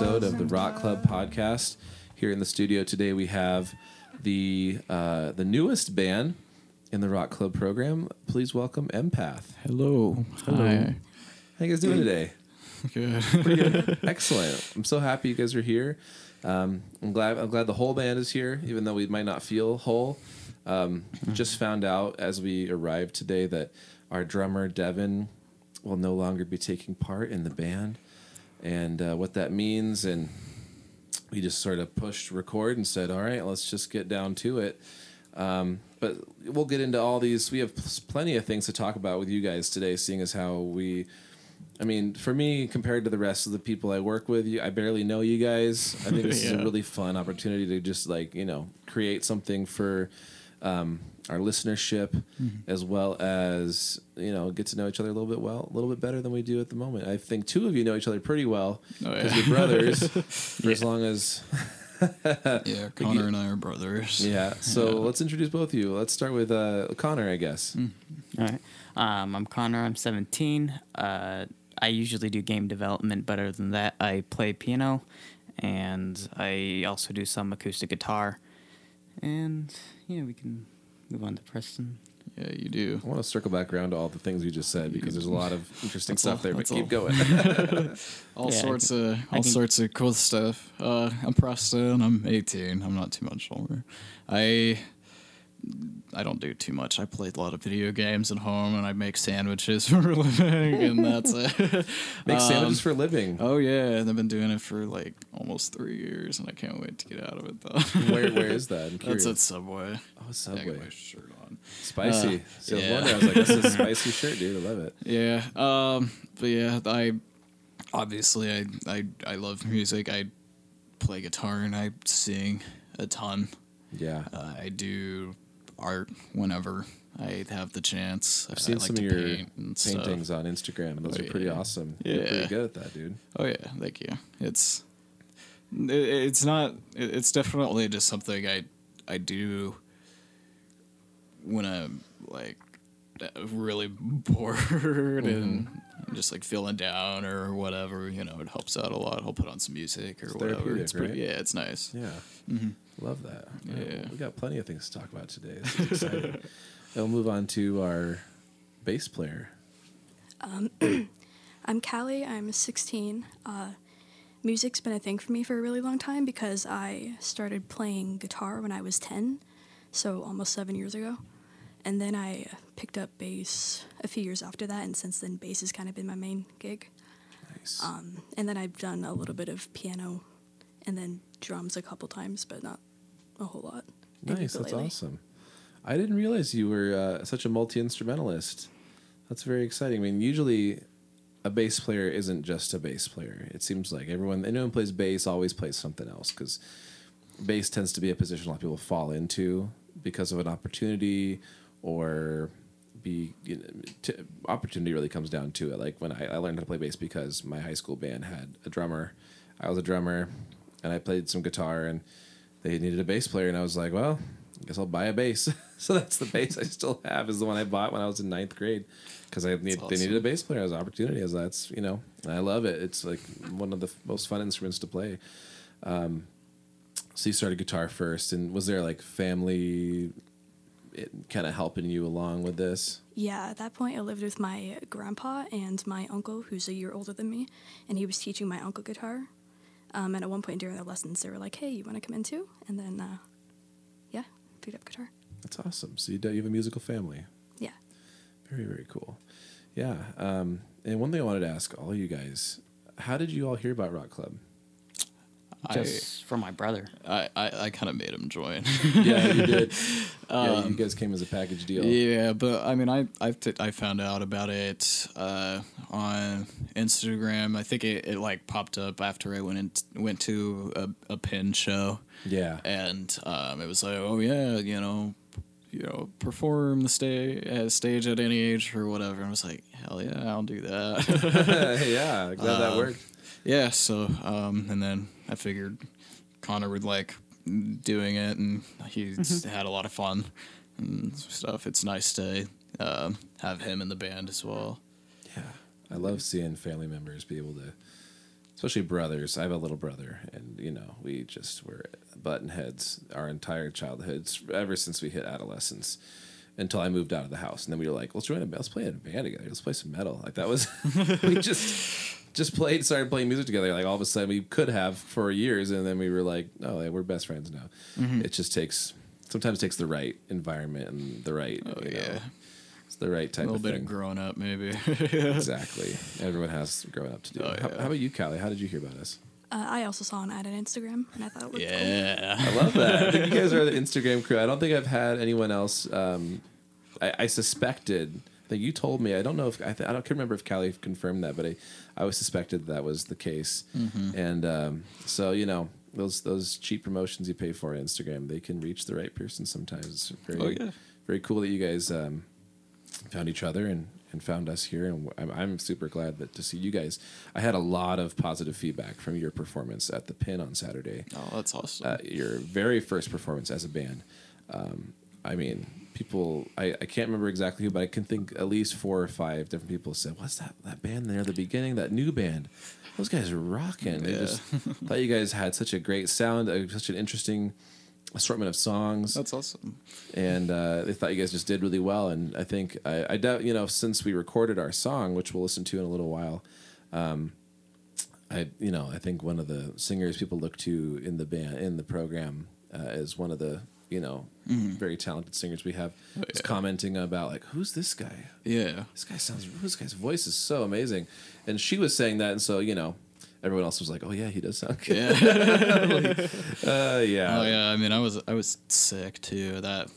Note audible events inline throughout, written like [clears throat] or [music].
episode of the Rock Club podcast. Here in the studio today, we have the uh, the newest band in the Rock Club program. Please welcome Empath. Hello. Hello. Hi. How you guys doing today? [laughs] Good. [laughs] Excellent. I'm so happy you guys are here. Um, I'm glad. I'm glad the whole band is here, even though we might not feel whole. Um, just found out as we arrived today that our drummer Devin will no longer be taking part in the band, and uh, what that means. And we just sort of pushed record and said, "All right, let's just get down to it." Um, but we'll get into all these. We have plenty of things to talk about with you guys today, seeing as how we I mean, for me, compared to the rest of the people I work with, you, I barely know you guys. I think this is a [laughs] really fun opportunity to just like you know create something for um, our listenership, as well as you know get to know each other a little bit well, a little bit better than we do at the moment. I think two of you know each other pretty well Oh, because yeah. you're brothers. [laughs] for as long as [laughs] yeah, Connor and I are brothers. yeah. So let's introduce both of you. Let's start with uh, Connor, I guess. All right. Um, I'm Connor. I'm 17. Uh, I usually do game development, but other than that, I play piano, and I also do some acoustic guitar. And yeah, we can move on to Preston. Yeah, you do. I want to circle back around to all the things you just said because there's a lot of [laughs] interesting stuff all- there. But that's keep all. going. [laughs] [laughs] All Yeah, sorts can- of all can- sorts of cool stuff. Uh, I'm Preston. I'm 18. I'm not too much older. I I don't do too much. I play a lot of video games at home, and I make sandwiches [laughs] for a living, and that's it. [laughs] Make Um, sandwiches for a living. Oh yeah, and I've been doing it for like almost three years, and I can't wait to get out of it though. Where where is [laughs] that? That's at Subway. oh, Subway. I got my shirt on. Spicy. Uh, was yeah. wondering. I was like, this is a spicy shirt, dude. I love it. Yeah. Um. But yeah, I obviously I I I love music. I play guitar and I sing a ton. Yeah. Uh, I do art whenever I have the chance. I've I seen like some of your paint and stuff. paintings on Instagram. Those Oh, are pretty yeah. awesome. You're pretty good at that, dude. Oh yeah, thank you. It's it, it's not. it- It's definitely just something I I do when I'm like really [laughs] bored and mm-hmm. just like feeling down or whatever. You know, it helps out a lot. I'll put on some music or It's whatever. It's pretty. right? Yeah, it's nice. Yeah. Mm-hmm. Love that. All right, Yeah. we got plenty of things to talk about today. This exciting. [laughs] we'll move on to our bass player. [clears throat] I'm Callie. I'm 16. Uh, music's been a thing for me for a really long time because I started playing guitar when I was 10, so almost seven years ago. And then I picked up bass a few years after that, and since then, bass has kind of been my main gig. Nice. Um, and then I've done a little bit of piano and then drums a couple times, but not a whole lot. nice. That's awesome. I didn't realize you were uh, such a multi instrumentalist. That's very exciting. I mean, usually a bass player isn't just a bass player. It seems like everyone, anyone who plays bass always plays something else because bass tends to be a position a lot of people fall into because of an opportunity or be you know, t- opportunity really comes down to it. Like when I, I learned how to play bass because my high school band had a drummer. I was a drummer and I played some guitar and they needed a bass player and I was like, well, I guess I'll buy a bass. [laughs] so that's the bass I still have is the one I bought when I was in ninth grade because I need, they needed a bass player as an opportunity. As that's you know I love it. It's like one of the most fun instruments to play. Um, so you started guitar first, and was there like family kind of helping you along with this? Yeah, at that point, I lived with my grandpa and my uncle, who's a year older than me, and he was teaching my uncle guitar. Um, and at one point during their lessons, they were like, "Hey, you want to come in too?" And then, uh, yeah, picked up guitar. That's awesome. So you, do, you have a musical family. Yeah. Very very cool. Yeah. Um, and one thing I wanted to ask all you guys: How did you all hear about Rock Club? Just from my brother. I I, I kind of made him join. Yeah, you did. [laughs] yeah, you guys came as a package deal. Yeah, but I mean, I I've t- I found out about it uh, on Instagram. I think it, it like popped up after I went in, went to a, a pin show, Yeah. and um, it was like, oh yeah, you know, you know, perform the stage at stage at any age or whatever. And I was like, hell yeah, I'll do that. [laughs] yeah, glad that [laughs] Um, worked. yeah. So um, and then I figured Connor would like doing it, and he's had a lot of fun and stuff. It's nice to um, have him in the band as well. Yeah, I love seeing family members be able to, especially brothers. I have a little brother, and you know, we just were button heads our entire childhoods, ever since we hit adolescence, until I moved out of the house, and then we were like, let's join a let's play in a band together. Let's play some metal. Like that was, [laughs] [laughs] we just just played, started playing music together. Like all of a sudden, we could have for years, and then we were like, no, we're best friends now. It just takes sometimes takes the right environment and the right, Oh you know, yeah, it's the right type. a little of bit thing. of growing up maybe. [laughs] Exactly. Everyone has growing up to do. Oh, how, yeah. how about you, Callie? How did you hear about us? Uh, I also saw an ad on Instagram, and I thought it looked cool. yeah. I love that. I think you guys are the [laughs] Instagram crew. I don't think I've had anyone else. Um, I, I suspected that you told me. I don't know if I, th- I don't can remember if Callie confirmed that, but I, I always suspected that was the case. Mm-hmm. And um, so you know those those cheap promotions you pay for on Instagram, they can reach the right person sometimes. It's very Oh, yeah. very cool that you guys um, found each other and, and found us here. And I'm, I'm super glad that to see you guys. I had a lot of positive feedback from your performance at the Pin on Saturday Oh, that's awesome. uh, your very first performance as a band. Um, I mean, people. I, I can't remember exactly who, but I can think at least four or five different people said, "What's that that band there at the beginning? That new band? Those guys are rocking." They Yeah. just [laughs] thought you guys had such a great sound, uh, such an interesting assortment of songs that's awesome. and uh, they thought you guys just did really well. And I think I, I doubt you know since we recorded our song, which we'll listen to in a little while. Um, I you know I think one of the singers people look to in the band in the program uh, is one of the you know very talented singers we have. was yeah. commenting about like who's this guy? Yeah. This guy sounds this guy's voice is so amazing, and she was saying that, and so you know. Everyone else was like, "Oh yeah, he does sound good." Yeah. [laughs] Uh, yeah. Oh yeah, I mean, I was I was sick too. That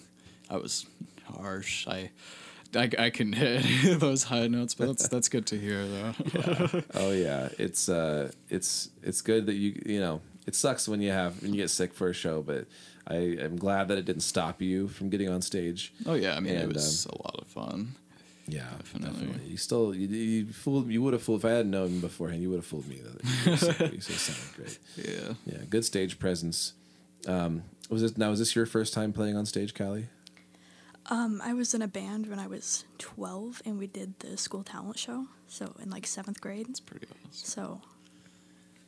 I was harsh. I I, I can [laughs] hit those high notes, but that's that's good to hear though. [laughs] Oh yeah, it's uh, it's it's good that you you know it sucks when you have when you get sick for a show, but I am glad that it didn't stop you from getting on stage. Oh yeah, I mean, And, it was a lot of fun. Yeah, Definitely. definitely. You still you, you fooled you would have fooled if I had known beforehand. You would have fooled me that you were [laughs] sick. still sounded great. Yeah. Yeah, good stage presence. Um, was this now? Was this your first time playing on stage, Callie? Um, I was in a band when I was 12, and we did the school talent show. So in like seventh grade. It's pretty awesome. So.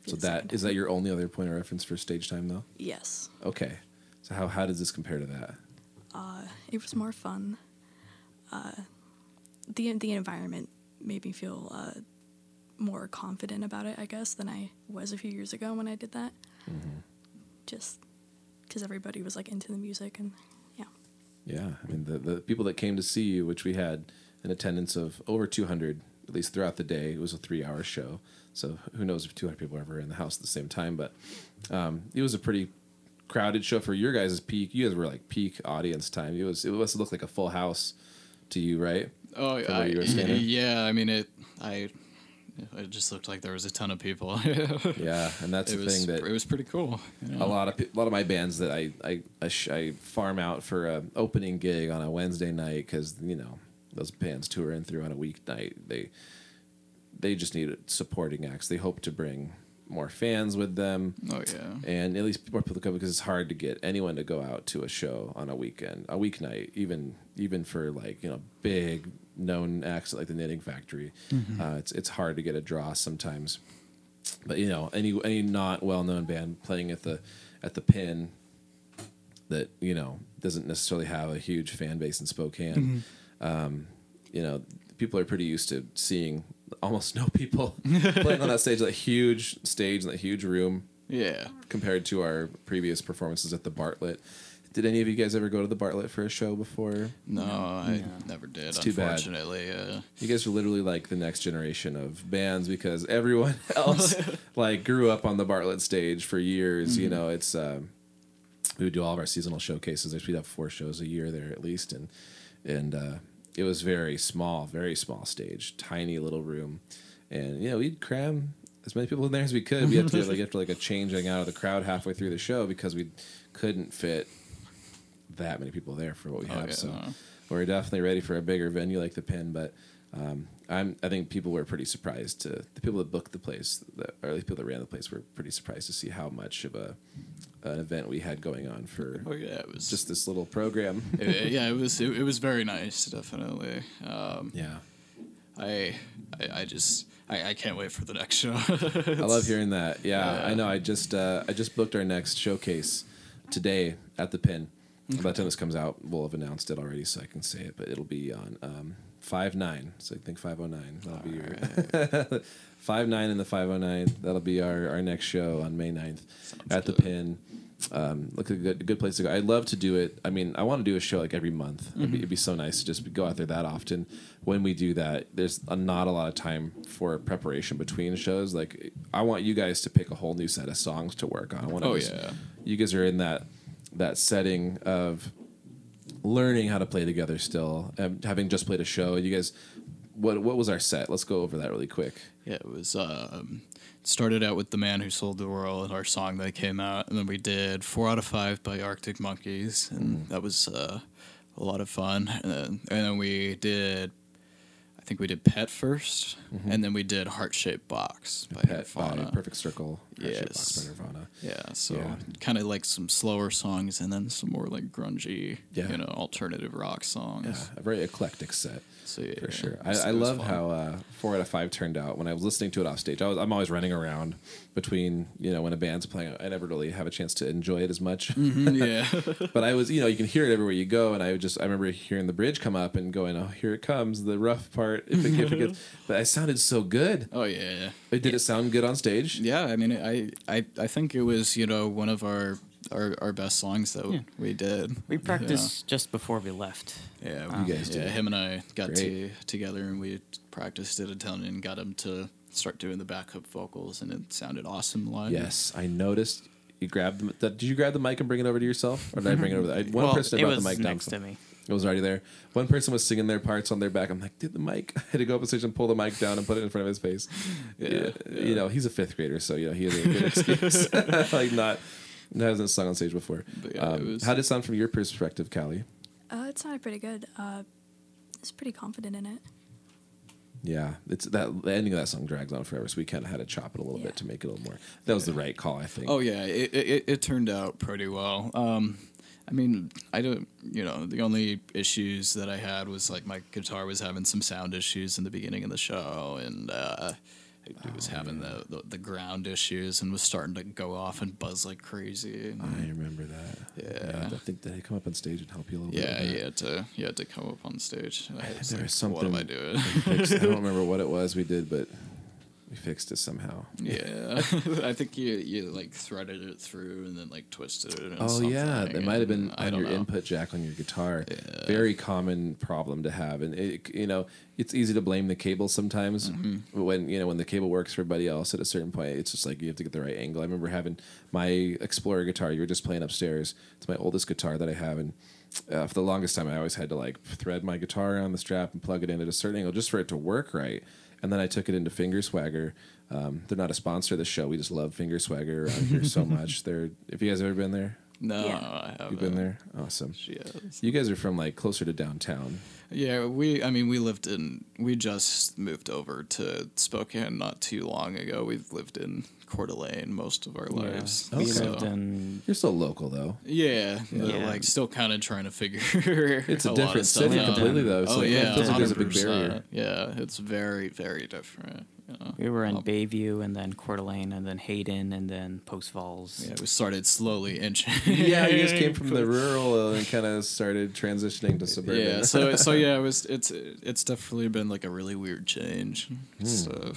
So it's the that second is time. that your only other point of reference for stage time though? Yes. Okay. So how how does this compare to that? Uh, it was more fun. Uh, the the environment made me feel uh, more confident about it, I guess, than I was a few years ago when I did that. Just because everybody was like into the music and yeah. Yeah, I mean the the people that came to see you, which we had an attendance of over 200 at least throughout the day. It was a three hour show, so who knows if 200 people were ever in the house at the same time. But um, it was a pretty crowded show for your guys' peak. You guys were like peak audience time. It was it must look like a full house to you, right? Oh I, you were [clears throat] yeah. I mean, it. I. It just looked like there was a ton of people. [laughs] Yeah, and that's it the was. thing that it was pretty cool. you know? a lot of a lot of my bands that I I I, sh- I farm out for a opening gig on a Wednesday night because you know those bands tour in through on a weeknight. They they just need supporting acts. They hope to bring more fans with them, Oh yeah. and at least more people come because it's hard to get anyone to go out to a show on a weekend, a weeknight, even even for like you know big known acts like the Knitting Factory. Uh, it's it's hard to get a draw sometimes. But you know, any any not well known band playing at the at the Pin that you know doesn't necessarily have a huge fan base in Spokane. Um, you know, people are pretty used to seeing almost no people [laughs] playing on that stage, that huge stage, in that huge room Yeah. compared to our previous performances at the Bartlett. Did any of you guys ever go to the Bartlett for a show before? No, I never did. It's too bad. unfortunately, yeah. You guys are literally like the next generation of bands because everyone [laughs] else [laughs] like grew up on the Bartlett stage for years. You know, it's um, we would do all of our seasonal showcases. We'd have four shows a year there at least, and and uh, it was very small, very small stage, tiny little room, and you know we'd cram as many people in there as we could. We had to like [laughs] to like a changing out of the crowd halfway through the show because we couldn't fit that many people there for what we Oh, have. yeah, so no. we're definitely ready for a bigger venue like the Pin, but. Um, I'm. I think people were pretty surprised to the people that booked the place, that, or least people that ran the place, were pretty surprised to see how much of a an event we had going on for Oh yeah, it was just this little program. [laughs] it- yeah, it was it, it was very nice, definitely. Um, yeah, I I, I just I, I can't wait for the next [laughs] show. I love hearing that. Yeah, I know. I just uh, I just booked our next showcase today at the Pin. By the time this comes out, we'll have announced it already, so I can say it. But it'll be on um, five nine. So I think five oh nine. That'll be your [laughs] five nine and the five oh nine. That'll be our, our next show on May 9th at the good. Pin. Um, look a good good place to go. I'd love to do it. I mean, I want to do a show like every month. It'd, be, it'd be so nice to just go out there that often. When we do that, there's a, not a lot of time for preparation between shows. Like, I want you guys to pick a whole new set of songs to work on. I want to Oh, yeah. you guys are in that that setting of learning how to play together still, having just played a show. You guys, what what was our set? Let's go over that really quick. Yeah, it was um, started out with the man who sold the world, our song that came out, and then we did four out of five by Arctic Monkeys, and that was uh, a lot of fun. And then, and then we did, I think we did Pet 1st and then we did Heart Shaped Box by Pet by Nirvana. Perfect Circle. Yes. by Nirvana. Yeah, so Yeah. kind of like some slower songs, and then some more like grungy, Yeah. you know, alternative rock songs. Yeah, a very eclectic set. So yeah, for sure. I, I love fun. how uh, four out of five turned out. When I was listening to it off stage, I was, I'm always running around between you know when a band's playing. I never really have a chance to enjoy it as much. [laughs] yeah. but I was you know you can hear it everywhere you go, and I would just I remember hearing the bridge come up and going, oh here it comes, the rough part. If it, if it gets, [laughs] but it sounded so good. oh yeah, yeah. It, did it sound good on stage? Yeah, I mean, I, I, I think it was you know one of our our, our best songs that Yeah. we did. We practiced just before we left. Yeah, You um, guys yeah. did. Him and I got to, together and we practiced it a ton and got him to start doing the backup vocals, and it sounded awesome live. Yes, I noticed. You grabbed the, that, did you grab the mic and bring it over to yourself, or did I bring it over? There? I, one well, person it brought was the mic down. next to me. It was already there. One person was singing their parts on their back. I'm like, dude, the mic. [laughs] I had to go up the stage and pull the mic down and put it in front of his face. Yeah, Yeah, You know, he's a fifth grader, so you know he has a good [laughs] excuse. [laughs] like not hasn't sung on stage before. Yeah, Um, was- how did it sound from your perspective, Callie? Uh, it sounded pretty good. Uh, I was pretty confident in it. Yeah, it's that the ending of that song drags on forever, so we kind of had to chop it a little Yeah. bit to make it a little more. That was the right call, I think. Oh yeah, it, it it turned out pretty well. Um, I mean, I don't, you know, the only issues that I had was like my guitar was having some sound issues in the beginning of the show, and uh, it Oh, was having the, the the ground issues and was starting to go off and buzz like crazy. And, I remember that. Yeah. I think they come up on stage and help you a little yeah, bit. with you had to you had to come up on stage. I was There like, was something. What am I doing? I don't remember what it was we did, but we fixed it somehow. yeah, [laughs] I think you you like threaded it through and then like twisted it. Oh yeah, it might have been on your know. input jack on your guitar. Yeah. Very common problem to have, and it, you know it's easy to blame the cable sometimes. Mm-hmm. When you know when the cable works for everybody else at a certain point, it's just like you have to get the right angle. I remember having my Explorer guitar. You were just playing upstairs. It's my oldest guitar that I have, and uh, for the longest time, I always had to like thread my guitar on the strap and plug it in at a certain angle just for it to work right. And then I took it into Finger Swagger. Um, they're not a sponsor of the show. We just love Finger Swagger around here so [laughs] much. They're if you guys have ever been there, No, Yeah. I haven't. You've been there? Awesome. Yes. You guys are from like closer to downtown. Yeah, we. I mean, we lived in. We just moved over to Spokane not too long ago. We've lived in Coeur d'Alene most of our lives. Okay. We So- lived in You're still local though. yeah, but, Yeah. like still kind of trying to figure. [laughs] It's a lot of different stuff city out. completely, though. It's oh like- it yeah, feels like there's a big barrier. Yeah, it's very very different. You we were in Um, Bayview and then Coeur d'Alene and then Hayden and then Post Falls. Yeah, we started slowly [laughs] inching. Yeah, you guys came from the rural and kind of started transitioning to suburban. Yeah, so [laughs] so yeah, it was it's it's definitely been like a really weird change. Hmm. So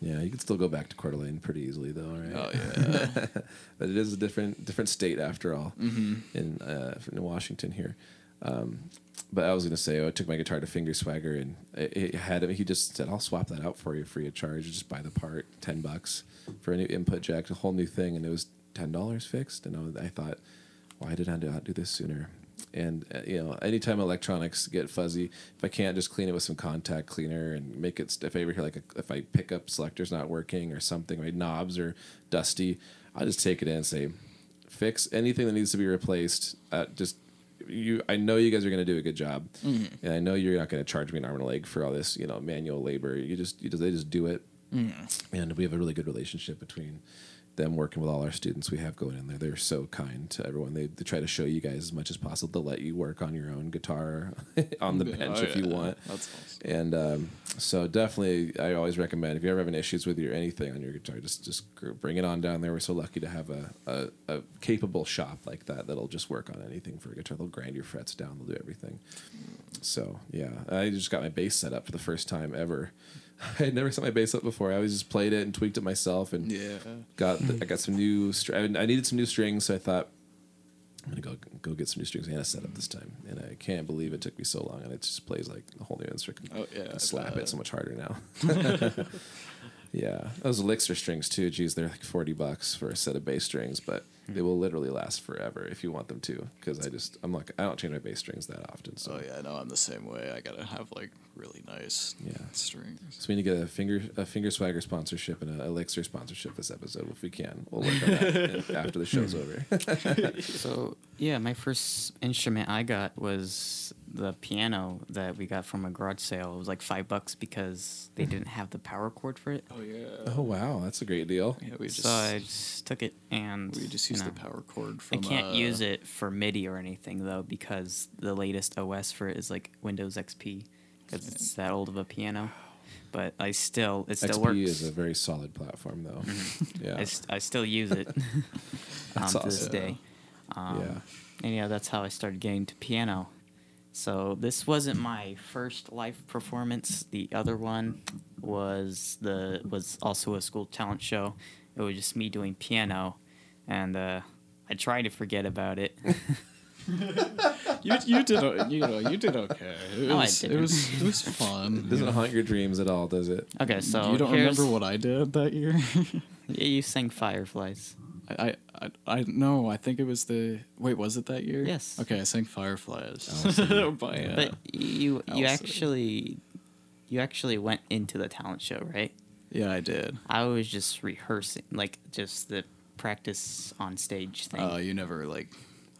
yeah, you can still go back to Coeur d'Alene pretty easily though, right? oh yeah, [laughs] but it is a different different state after all Mm-hmm. in uh, in Washington here. Um, but I was gonna say oh, I took my guitar to Finger Swagger and it, it had him. He just said, "I'll swap that out for you free of charge. Just buy the part, ten bucks for a new input jack, a whole new thing." And it was ten dollars fixed. And I, I thought, why did I not do this sooner? And uh, you know, anytime electronics get fuzzy, if I can't just clean it with some contact cleaner and make it, if I ever hear like a, if I pick up selector's not working or something, my knobs are dusty, I'll just take it in and say, fix anything that needs to be replaced. Uh, just you, I know you guys are going to do a good job, mm-hmm. and I know you're not going to charge me an arm and a leg for all this, you know, manual labor. You just, you just they just do it, mm-hmm. and we have a really good relationship between them working with all our students we have going in there. They're so kind to everyone. They, they try to show you guys as much as possible. They'll let you work on your own guitar [laughs] on the bench Oh, if you want. That's awesome. And um, so definitely, I always recommend if you're ever having issues with your anything on your guitar, just just bring it on down there. We're so lucky to have a, a, a capable shop like that that'll just work on anything for a guitar. They'll grind your frets down. They'll do everything. So yeah, I just got my bass set up for the first time ever. [laughs] I had never set my bass up before. I always just played it and tweaked it myself and Yeah. got the, hmm. I got some new str- I I needed some new strings, so I thought I'm gonna go go get some new strings and a setup this time. And I can't believe it took me so long, and it just plays like a whole new instrument. Oh, yeah, I I slap bet. it so much harder now. [laughs] [laughs] yeah, those elixir strings too. Geez, they're like forty bucks for a set of bass strings, but they will literally last forever if you want them to. Because I just I'm like I don't change my bass strings that often, so Oh yeah, no, I'm the same way. I gotta have like really nice Yeah. strings. So we need to get a finger a finger swagger sponsorship and an elixir sponsorship this episode if we can. We'll work on that [laughs] after the show's over. [laughs] [laughs] So yeah, my first instrument I got was the piano that we got from a garage sale. It was like five bucks because they didn't have the power cord for it. Oh yeah. oh wow, that's a great deal. Yeah, we just so I just took it and we just you use the power cord for I can't uh, use it for MIDI or anything though because the latest OS for it is like Windows XP because it's that old of a piano. But I still it still XP works. is a very solid platform though. [laughs] Yeah. I, st- I still use it [laughs] um, That's to this day. Um, Yeah. And yeah, that's how I started getting to piano. So this wasn't my first live performance. The other one was the was also a school talent show. It was just me doing piano, and uh, I tried to forget about it. You you did you know you did okay. It No, I was, it didn't. was it was fun. It doesn't haunt your dreams at all, does it? okay, so you don't remember what I did that year? [laughs] Yeah, you sang Fireflies. I, I I no, I think it was the wait, was it that year? Yes. Okay, I sang Fireflies. By, [laughs] uh, But you you Elsa. actually you actually went into the talent show, right? yeah, I did. I was just rehearsing, like just the practice on stage thing. Uh, you never like.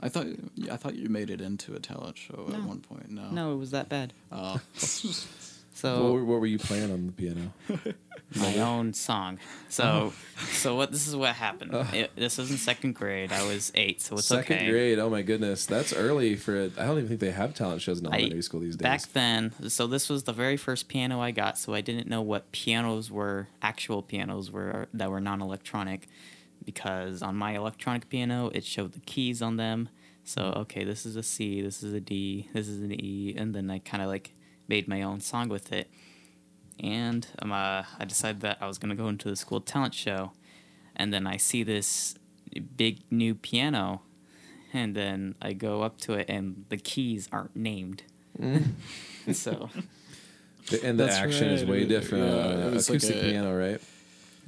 I thought I thought you made it into a talent show at one point. No. no, it was that bad. Oh. [laughs] [laughs] So what, were, what were you playing on the piano? [laughs] my own song. So oh. so what? This is what happened. Oh. It, this was in second grade. I was eight, so it's Second okay. grade. Oh my goodness, that's early for. It. I don't even think they have talent shows in I- elementary school these days. Back then, so this was the very first piano I got, so I didn't know what pianos were, actual pianos were that were non-electronic, because on my electronic piano it showed the keys on them. So okay, this is a C, this is a D, this is an E, and then I kind of like made my own song with it. And um, uh, I decided that I was gonna go into the school talent show, and then I see this big new piano, and then I go up to it, and the keys aren't named. [laughs] so The- and the That's action is way different. Yeah, on it uh, was like acoustic a- piano, right?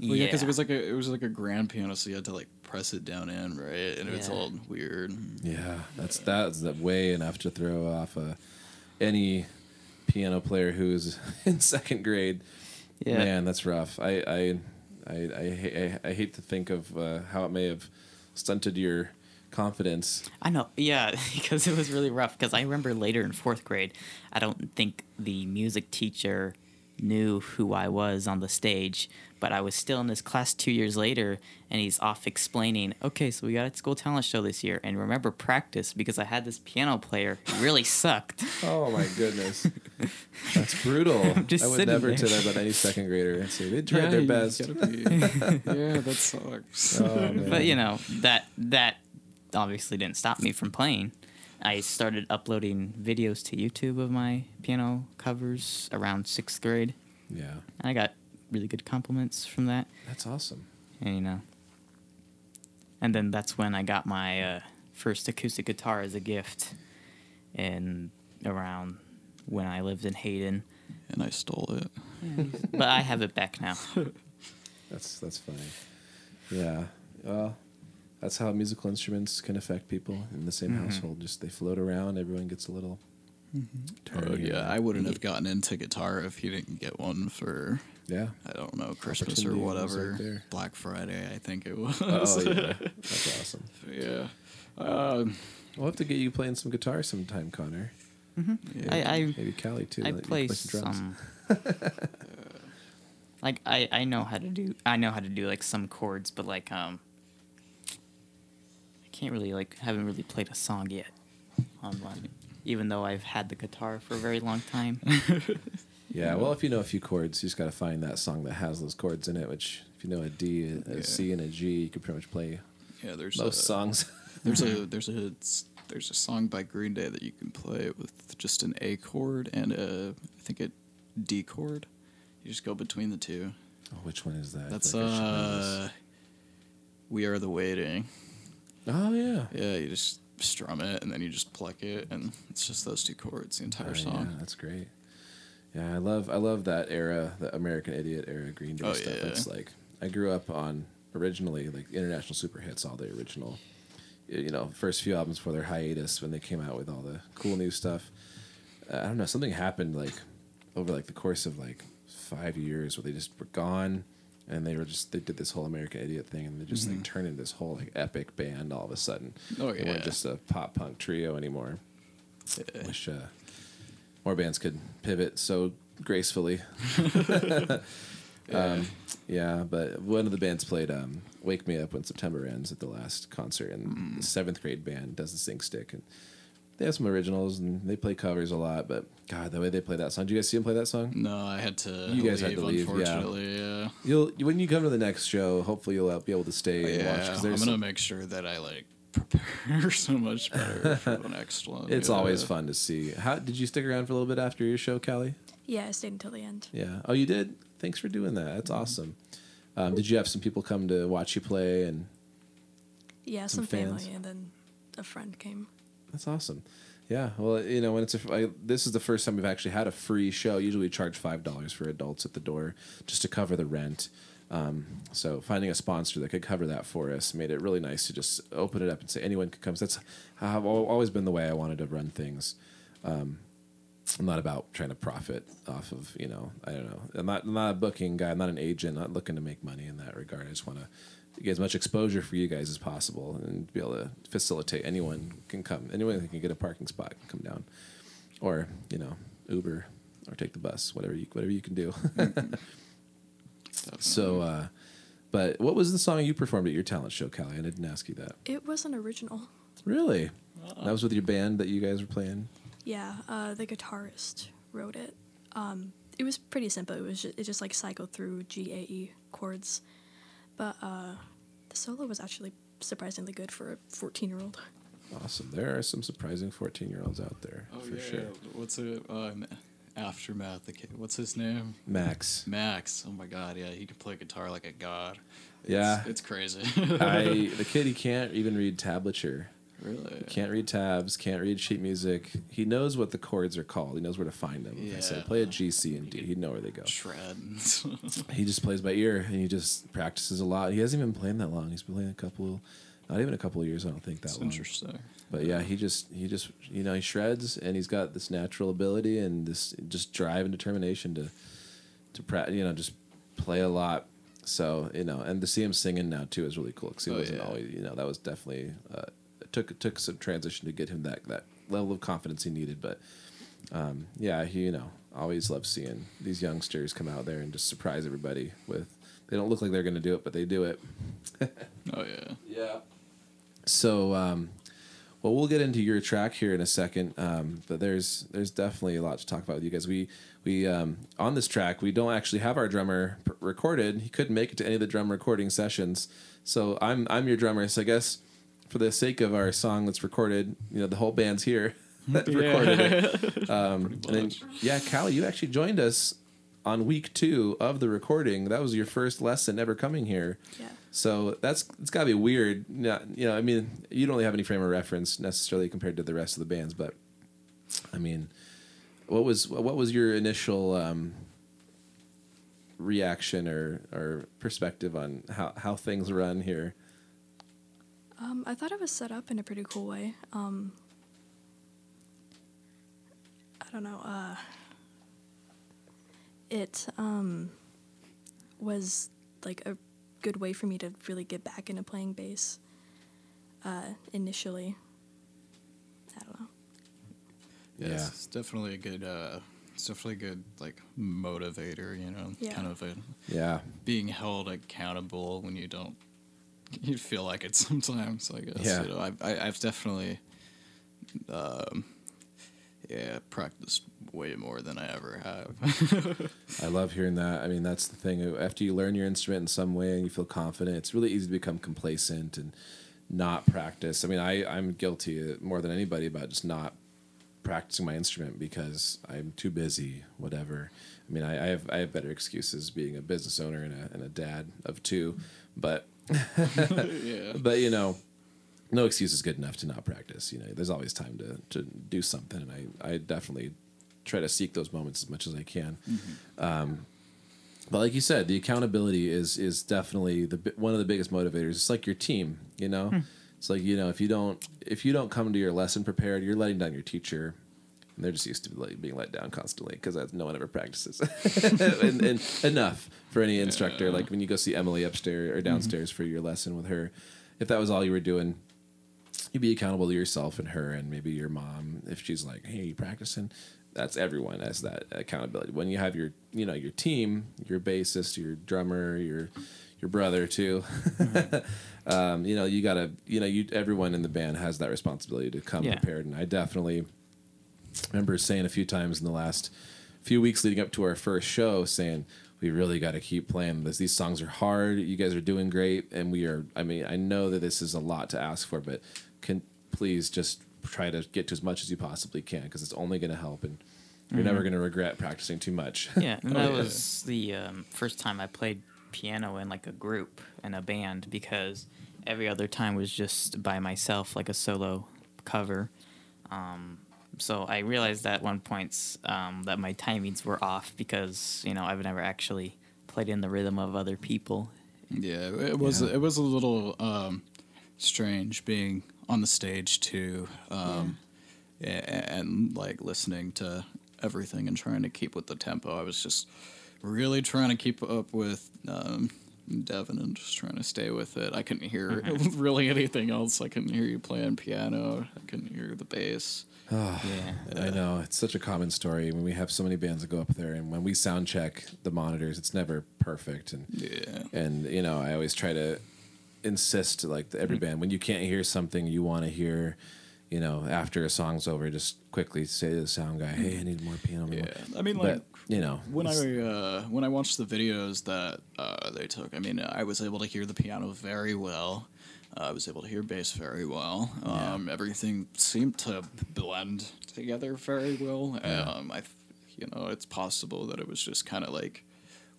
Well, yeah, because it was like a it was like a grand piano, so you had to like press it down in, right? And it was Yeah. all weird. Yeah, that's that's the way enough to throw off uh, any piano player who's [laughs] in second grade. Yeah. Man, that's rough. I I I, I, I, I hate to think of uh, how it may have stunted your confidence. I know, [laughs] yeah, [laughs] because it was really rough. Because I remember later in fourth grade, I don't think the music teacher knew who I was on the stage, but I was still in this class two years later, and he's off explaining, okay, so we got a school talent show this year, and remember practice because I had this piano player who really sucked. [laughs] Oh my goodness, [laughs] that's brutal. just I would never there. say that about any second grader. I'd say they tried their best. be- [laughs] yeah, that sucks. Oh. But you know that that obviously didn't stop me from playing. I started uploading videos to YouTube of my piano covers around sixth grade. yeah, and I got really good compliments from that, that's awesome. and you know. And then that's when I got my uh, first acoustic guitar as a gift, and around when I lived in Hayden. and I stole it. [laughs] But I have it back now. [laughs] That's that's funny. Yeah. Well, that's how musical instruments can affect people in the same Mhm. household. Just they float around. Everyone gets a little. turn Oh yeah, I wouldn't have gotten into guitar if you didn't get one for Yeah. I don't know Christmas or whatever. right. Black Friday, I think it was. Oh yeah. [laughs] That's awesome. yeah. Um, We'll have to get you playing some guitar sometime, Connor. yeah. I, I Maybe Callie too. I you play drums. some. [laughs] Like I, I know how to do I know how to do like some chords, but like um I can't really like haven't really played a song yet on one. Even though I've had the guitar for a very long time. [laughs] Yeah, well, if you know a few chords, you just got to find that song that has those chords in it. Which, if you know a D, a Yeah. C, and a G, you can pretty much play Yeah, there's most a, songs. [laughs] There's a there's a there's a song by Green Day that you can play with just an A chord and a I think a D chord. You just go between the two. Oh, which one is that? That's feel like I should know this. uh, We Are the Waiting. Oh yeah. Yeah, you just strum it and then you just pluck it and it's just those two chords the entire Oh, song. Yeah, that's great. Yeah, I love I love that era, the American Idiot era Green Day Oh, stuff. yeah. It's like I grew up on originally like international super hits, all the original, you know, first few albums for their hiatus when they came out with all the cool new stuff. Uh, I don't know, something happened like over like the course of like five years where they just were gone. And they were just they did this whole American Idiot thing, and they just like turned into this whole like epic band all of a sudden. Mm-hmm. Oh, They yeah. weren't just a pop punk trio anymore. Yeah. Wish uh, more bands could pivot so gracefully. [laughs] um, yeah, but one of the bands played um, "Wake Me Up When September Ends" at the last concert, and Mm. the seventh grade band does the sing stick, and they have some originals and they play covers a lot. But God, the way they play that song! Do you guys see them play that song? No, I had to. You guys leave, had to leave. Unfortunately, yeah. You'll when you come to the next show, hopefully you'll be able to stay and Yeah, watch. 'cause I'm gonna some- make sure that I like prepare [laughs] so much better for the next one. [laughs] it's yeah. always fun to see. How did you stick around for a little bit after your show, Callie? Yeah, I stayed until the end. Yeah. Oh, you did. Thanks for doing that. That's Mm-hmm. awesome. Um, did you have some people come to watch you play? And Yeah, Some some, family, and then a friend came. that's awesome. Yeah. Well, you know, when it's a, I, this is the first time we've actually had a free show. Usually, we charge five dollars for adults at the door just to cover the rent. Um, so finding a sponsor that could cover that for us made it really nice to just open it up and say anyone could come. So that's I've always been the way I wanted to run things. Um, I'm not about trying to profit off of you know I don't know. I'm not I'm not a booking guy. I'm not an agent. I'm not looking to make money in that regard. I just want to get as much exposure for you guys as possible and be able to facilitate anyone can come anyone can get a parking spot can come down. Or you know Uber or take the bus whatever you whatever you can do [laughs] so uh, but what was the song you performed at your talent show Callie I didn't ask you that It was an original. really that was with your band that you guys were playing Yeah, uh, the guitarist wrote it. Um, it was pretty simple. It was just, it just like cycled through G A E chords, but uh, the solo was actually surprisingly good for a fourteen year old. awesome there are some surprising 14 year olds out there Oh for yeah, sure yeah. What's it? Um, aftermath. The kid. What's his name? Max Max. Oh my god. Yeah, he can play guitar like a god. It's, Yeah. it's crazy. [laughs] I the kid he [laughs] can't even read tablature. really. Can't read tabs. Can't read sheet music. He knows what the chords are called. He knows where to find them. If I Yeah. play a G, C, and D, he'd know where they go. Shred. [laughs] He just plays by ear and he just practices a lot. He hasn't even been playing that long. He's been playing a couple, not even a couple of years. I don't think that That's long. interesting. But yeah, he just he just you know he shreds and he's got this natural ability and this just drive and determination to to pra- you know just play a lot. So you know, and to see him singing now too is really cool because he Oh, wasn't yeah. always you know that was definitely uh, it took it took some transition to get him that that level of confidence he needed. But um, yeah, he you know always loves seeing these youngsters come out there and just surprise everybody with. They don't look like they're going to do it, but they do it. [laughs] Oh yeah. Yeah. So, um, well, we'll get into your track here in a second, um, but there's there's definitely a lot to talk about with you guys. We we um, on this track we don't actually have our drummer p- recorded. He couldn't make it to any of the drum recording sessions, so I'm I'm your drummer. So I guess for the sake of our song that's recorded, you know, the whole band's here [laughs] that recorded it. [laughs] Um, and then, yeah, Callie, you actually joined us on week two of the recording. That was your first lesson ever coming here. Yeah. So that's it's got to be weird. Not, you know, I mean, you don't really have any frame of reference necessarily compared to the rest of the bands, but I mean, what was what was your initial um, reaction or or perspective on how how things run here? Um, I thought it was set up in a pretty cool way. Um, I don't know. Uh, it um, was like a good way for me to really get back into playing bass. Uh, initially, I don't know. Yeah, It's definitely a good uh, it's definitely a good like motivator. You know, Yeah. kind of a Yeah. being held accountable when you don't you feel like it [laughs] sometimes i guess Yeah. you know I've, I, I've definitely um, yeah practiced way more than i ever have [laughs] I love hearing that. I mean, that's the thing. After you learn your instrument in some way and you feel confident, it's really easy to become complacent and not practice. I mean, I, I'm guilty more than anybody about just not practicing my instrument because I'm too busy, whatever. I mean, I, I have I have better excuses being a business owner and a, and a dad of two, but [laughs] yeah [laughs] but you know, no excuse is good enough to not practice. You know, there's always time to to do something, and I I definitely try to seek those moments as much as I can. Mm-hmm. Um, but like you said, the accountability is is definitely the one of the biggest motivators. It's like your team, you know. Hmm. It's like you know if you don't if you don't come to your lesson prepared, you're letting down your teacher. And they're just used to like, being let down constantly because no one ever practices [laughs] and, and enough for any instructor. Like when you go see Emily upstairs or mm-hmm. downstairs for your lesson with her, if that was all you were doing, you'd be accountable to yourself and her and maybe your mom if she's like hey you practicing? That's everyone has that accountability. When you have your you know your team your bassist your drummer your your brother too [laughs] um, you know you gotta you know you everyone in the band has that responsibility to come Yeah. prepared. And i definitely remember saying a few times in the last few weeks leading up to our first show saying we really got to keep playing this. These songs are hard. You guys are doing great. And we are i mean i know that this is a lot to ask for but can please just try to get to as much as you possibly can because it's only going to help and you're never going to regret practicing too much [laughs] Yeah, and [laughs] Oh, that was the um, first time I played piano in like a group in a band because every other time was just by myself, like a solo cover. Um, so I realized at one point um, that my timings were off because you know I've never actually played in the rhythm of other people. yeah it was Yeah. it was a little um, strange being on the stage too um, a- and, like listening to everything and trying to keep with the tempo. I was just really trying to keep up with um, devin and just trying to stay with it. I couldn't hear [laughs] really anything else. I couldn't hear you playing piano. I couldn't hear the bass. Oh, [sighs] Yeah. I know. It's such a common story when we have so many bands that go up there, and when we sound check the monitors, it's never perfect. And yeah. and you know, I always try to insist, like every Mm-hmm. band, when you can't hear something you want to hear, you know, after a song's over, just quickly say to the sound guy, "Hey, I need more piano." I Yeah, more." I mean, But, like you know, when I uh, when I watched the videos that uh, they took, I mean, I was able to hear the piano very well. Uh, I was able to hear bass very well. Um, Everything seemed to blend together very well. Um, I, th- you know, it's possible that it was just kind of like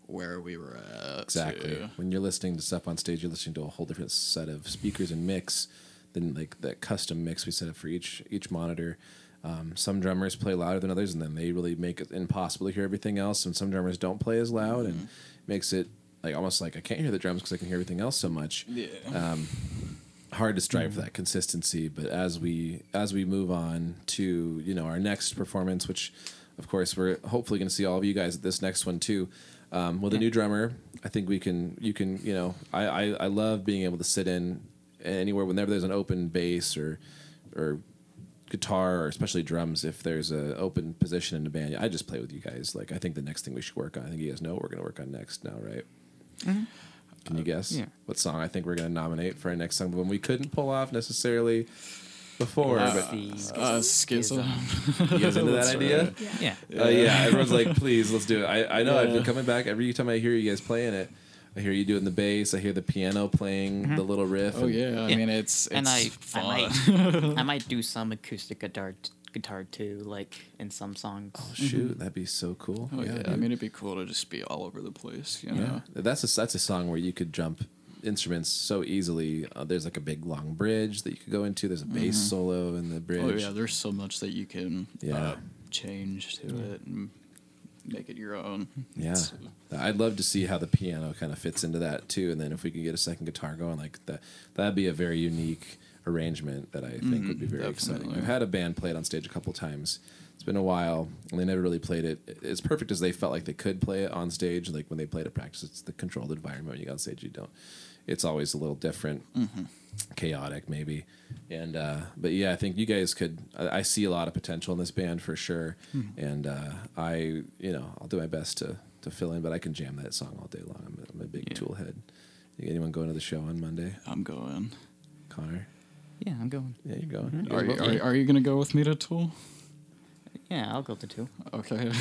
where we were at. Exactly. too. When you're listening to stuff on stage, you're listening to a whole different set of speakers and mix than like that custom mix we set up for each each monitor. Um, some drummers play louder than others, and then they really make it impossible to hear everything else. And some drummers don't play as loud, and makes it like almost like I can't hear the drums because I can hear everything else so much. Yeah. Um, hard to strive for that consistency but as we as we move on to you know our next performance which of course we're hopefully going to see all of you guys at this next one too um, with a new drummer i think we can you can you know I, I i love being able to sit in anywhere whenever there's an open bass or or guitar or especially drums if there's an open position in the band i just play with you guys like i think the next thing we should work on i think you guys know what we're going to work on next now right can you guess yeah. what song I think we're going to nominate for our next song? when we couldn't pull off necessarily before, That's but the Uh, schism. you guys [laughs] into that idea? right. Yeah. yeah. Uh, yeah, everyone's like, please, let's do it. I, I know I've been coming back every time I hear you guys playing it. I hear you doing the bass. I hear the piano playing the little riff. Oh yeah, I Yeah. mean it's, it's and I, fun. I might, I might do some acoustic guitar, guitar too, like in some songs. Oh, shoot, that'd be so cool. Oh yeah, I mean it'd be cool to just be all over the place, you yeah, know. that's a that's a song where you could jump instruments so easily. Uh, there's like a big long bridge that you could go into. There's a bass solo in the bridge. Oh yeah, there's so much that you can Yeah. uh, change to it and make it your own. Yeah, It's- I'd love to see how the piano kind of fits into that too, and then if we could get a second guitar going, like that, that'd be a very unique arrangement that I think would be very exciting. I've had a band play it on stage a couple times. it's been a while, and they never really played it as perfect as they felt like they could play it on stage. Like when they played at practice, it's the controlled environment. When you go on stage, you don't. It's always a little different, chaotic maybe, and uh, but yeah, I think you guys could. I, I see a lot of potential in this band for sure, and uh, I, you know, I'll do my best to to fill in, but I can jam that song all day long. I'm, a- I'm a big Yeah. tool head. Anyone going to the show on Monday? I'm going. Connor? Yeah, I'm going. Yeah, you're going. Mm-hmm. Are you, guys both are, are you gonna go with me to Tool? Yeah, I'll go to two. Okay.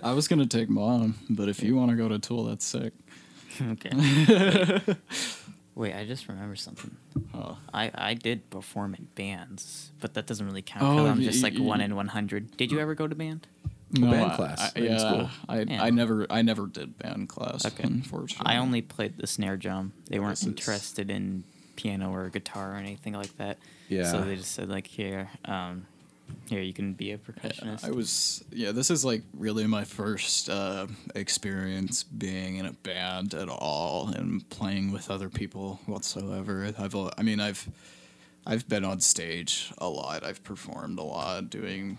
[laughs] I was gonna take mom, but if you want to go to Tool, that's sick. [laughs] okay. [laughs] Wait, I just remember something. Oh. I, I did perform in bands, but that doesn't really count Oh, I'm y- just like y- one in 100. Did you ever go to band? No, band I- class, I, in yeah, school. I, Yeah. I never I never did band class. Okay. Unfortunately, I only played the snare drum. They weren't This is- interested in piano or guitar or anything like that. Yeah. So they just said like, here, um, here you can be a Yeah, percussionist. I was yeah. This is like really my first uh, experience being in a band at all and playing with other people whatsoever. I've I mean I've I've been on stage a lot. I've performed a lot, doing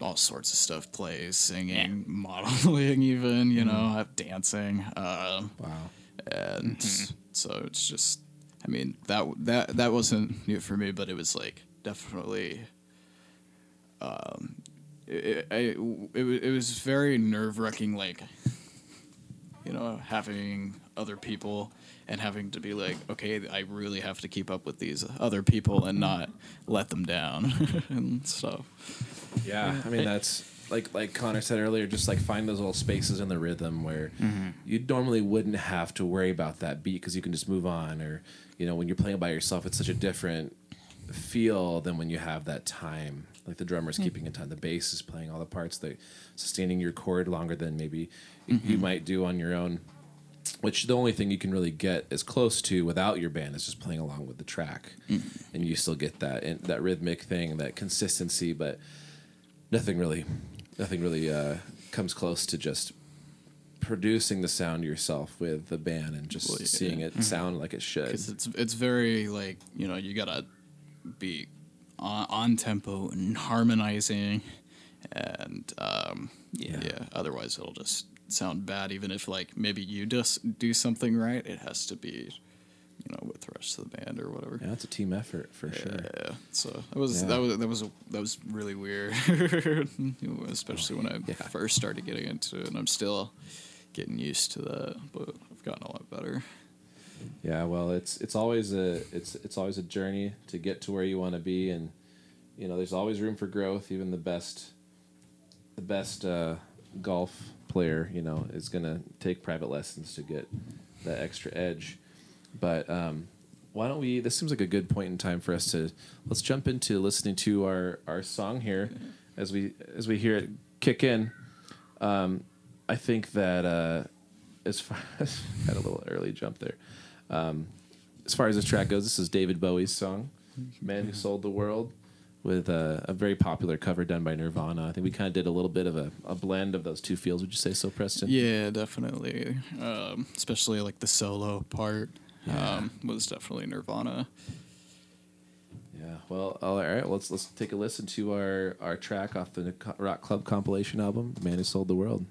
all sorts of stuff, plays, singing, [laughs] modeling, even you know, I've dancing. Um, Wow. and so it's just i mean that that that wasn't new for me but it was like definitely um it, it, it, it was very nerve-wracking like you know having other people and having to be like okay i really have to keep up with these other people and not let them down [laughs] and stuff. Yeah, I mean that's like like Connor said earlier. Just like find those little spaces in the rhythm where mm-hmm. you normally wouldn't have to worry about that beat because you can just move on. Or you know when you're playing by yourself, it's such a different feel than when you have that time. Like the drummer's mm-hmm. keeping in time, the bass is playing all the parts, the sustaining your chord longer than maybe you mm-hmm. might do on your own. Which the only thing you can really get as close to without your band is just playing along with the track, and you still get that and that rhythmic thing, that consistency, but nothing really nothing really uh, comes close to just producing the sound yourself with the band and just Well, yeah. seeing it sound like it should because it's it's very like you know you gotta be on, on tempo and harmonizing and um, Yeah. yeah. otherwise it'll just sound bad even if like maybe you just do something right it has to be you know with the rest of the band or whatever yeah it's a team effort for sure yeah, so that was Yeah. that was that was a, that was really weird, [laughs] especially when I Yeah. first started getting into it. And I'm still getting used to that, but I've gotten a lot better. yeah well it's it's always a it's it's always a journey to get to where you want to be and you know there's always room for growth even the best the best uh, golf player you know is gonna take private lessons to get that extra edge but um, why don't we this seems like a good point in time for us to let's jump into listening to our our song here as we as we hear it kick in. Um, i think that uh, as far as [laughs] had a little early jump there. Um, as far as this track goes this is david bowie's song man who sold the world with a, a very popular cover done by nirvana. I think we kind of did a little bit of a, a blend of those two fields would you say so preston? Yeah, definitely. Um, especially like the solo part Yeah. um, was definitely Nirvana. Yeah. Well, all right. Let's let's take a listen to our our track off the Rock Club compilation album, "Man Who Sold the World."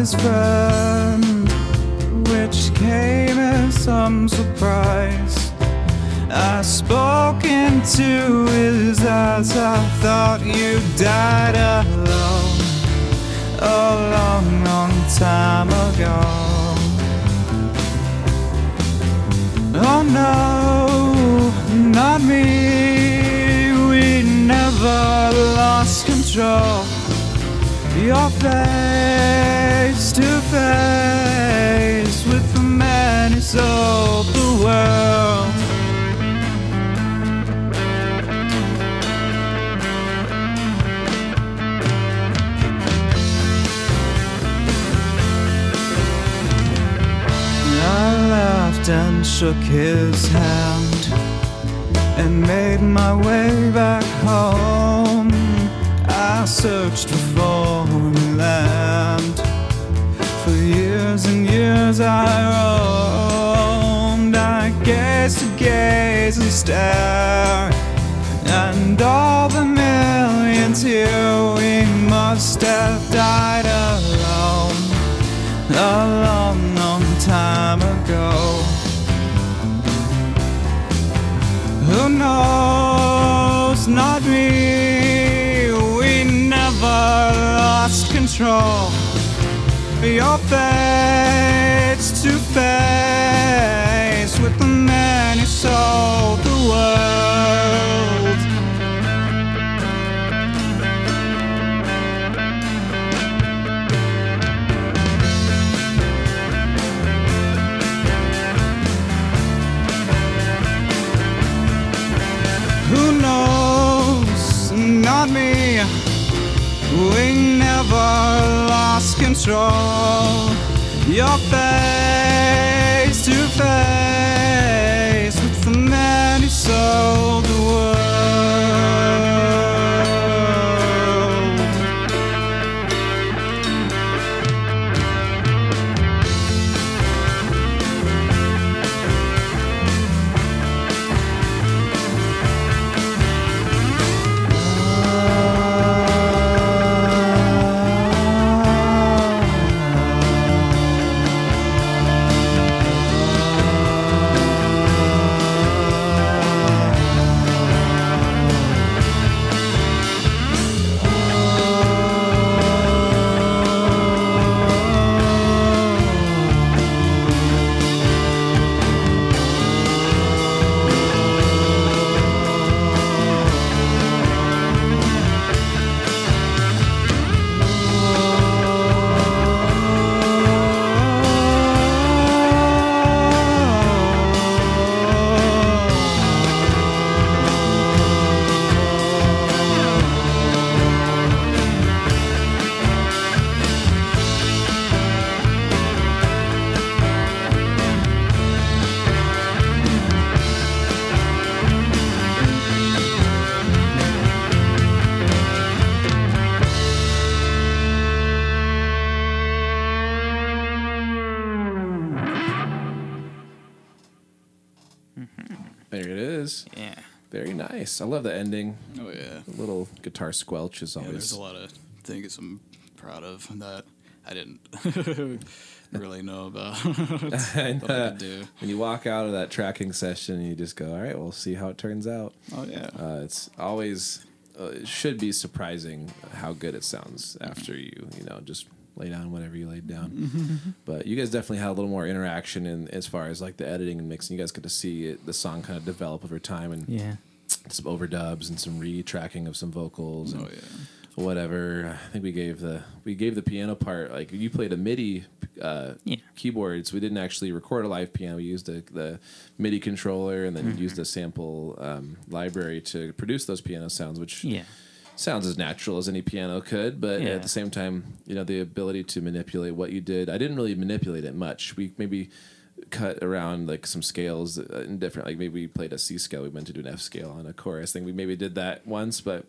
His friend, which came as some surprise. I spoke into his eyes. I thought you died alone a long, long time ago. Oh no, not me. We never lost control. You're face face to face with the man madness sold the world. I laughed and shook his hand and made my way back home. I searched for foreign land. Years I roamed. I gazed to gaze and stare. And all the millions here we must have died alone. A long, long time ago. Who knows? Not me. We never lost control. Your face to face with the man who sold the world. Who knows? Not me. We never lost control. I love the ending. Oh yeah. The little guitar squelch is always. Yeah, always. there's a lot of things I'm proud of that I didn't [laughs] really know about. And, [laughs] that I [laughs] uh, do. when you walk out of that tracking session, you just go, "All right, we'll see how it turns out." Oh yeah. Uh, it's always uh, it should be surprising how good it sounds after you you know just lay down whatever you laid down. but you guys definitely had a little more interaction in as far as like the editing and mixing. You guys get to see it, the song kind of develop over time and Yeah. Some overdubs and some re-tracking of some vocals. And oh yeah. Whatever. I think we gave the we gave the piano part like you played a MIDI uh, Yeah. keyboards. We didn't actually record a live piano. We used a, the MIDI controller and then used a sample um, library to produce those piano sounds, which Yeah. sounds as natural as any piano could. But Yeah. at the same time, you know, the ability to manipulate what you did. I didn't really manipulate it much. We maybe cut around like some scales uh, in different. Like maybe we played a C scale. We went to do an F scale on a chorus thing. We maybe did that once, but.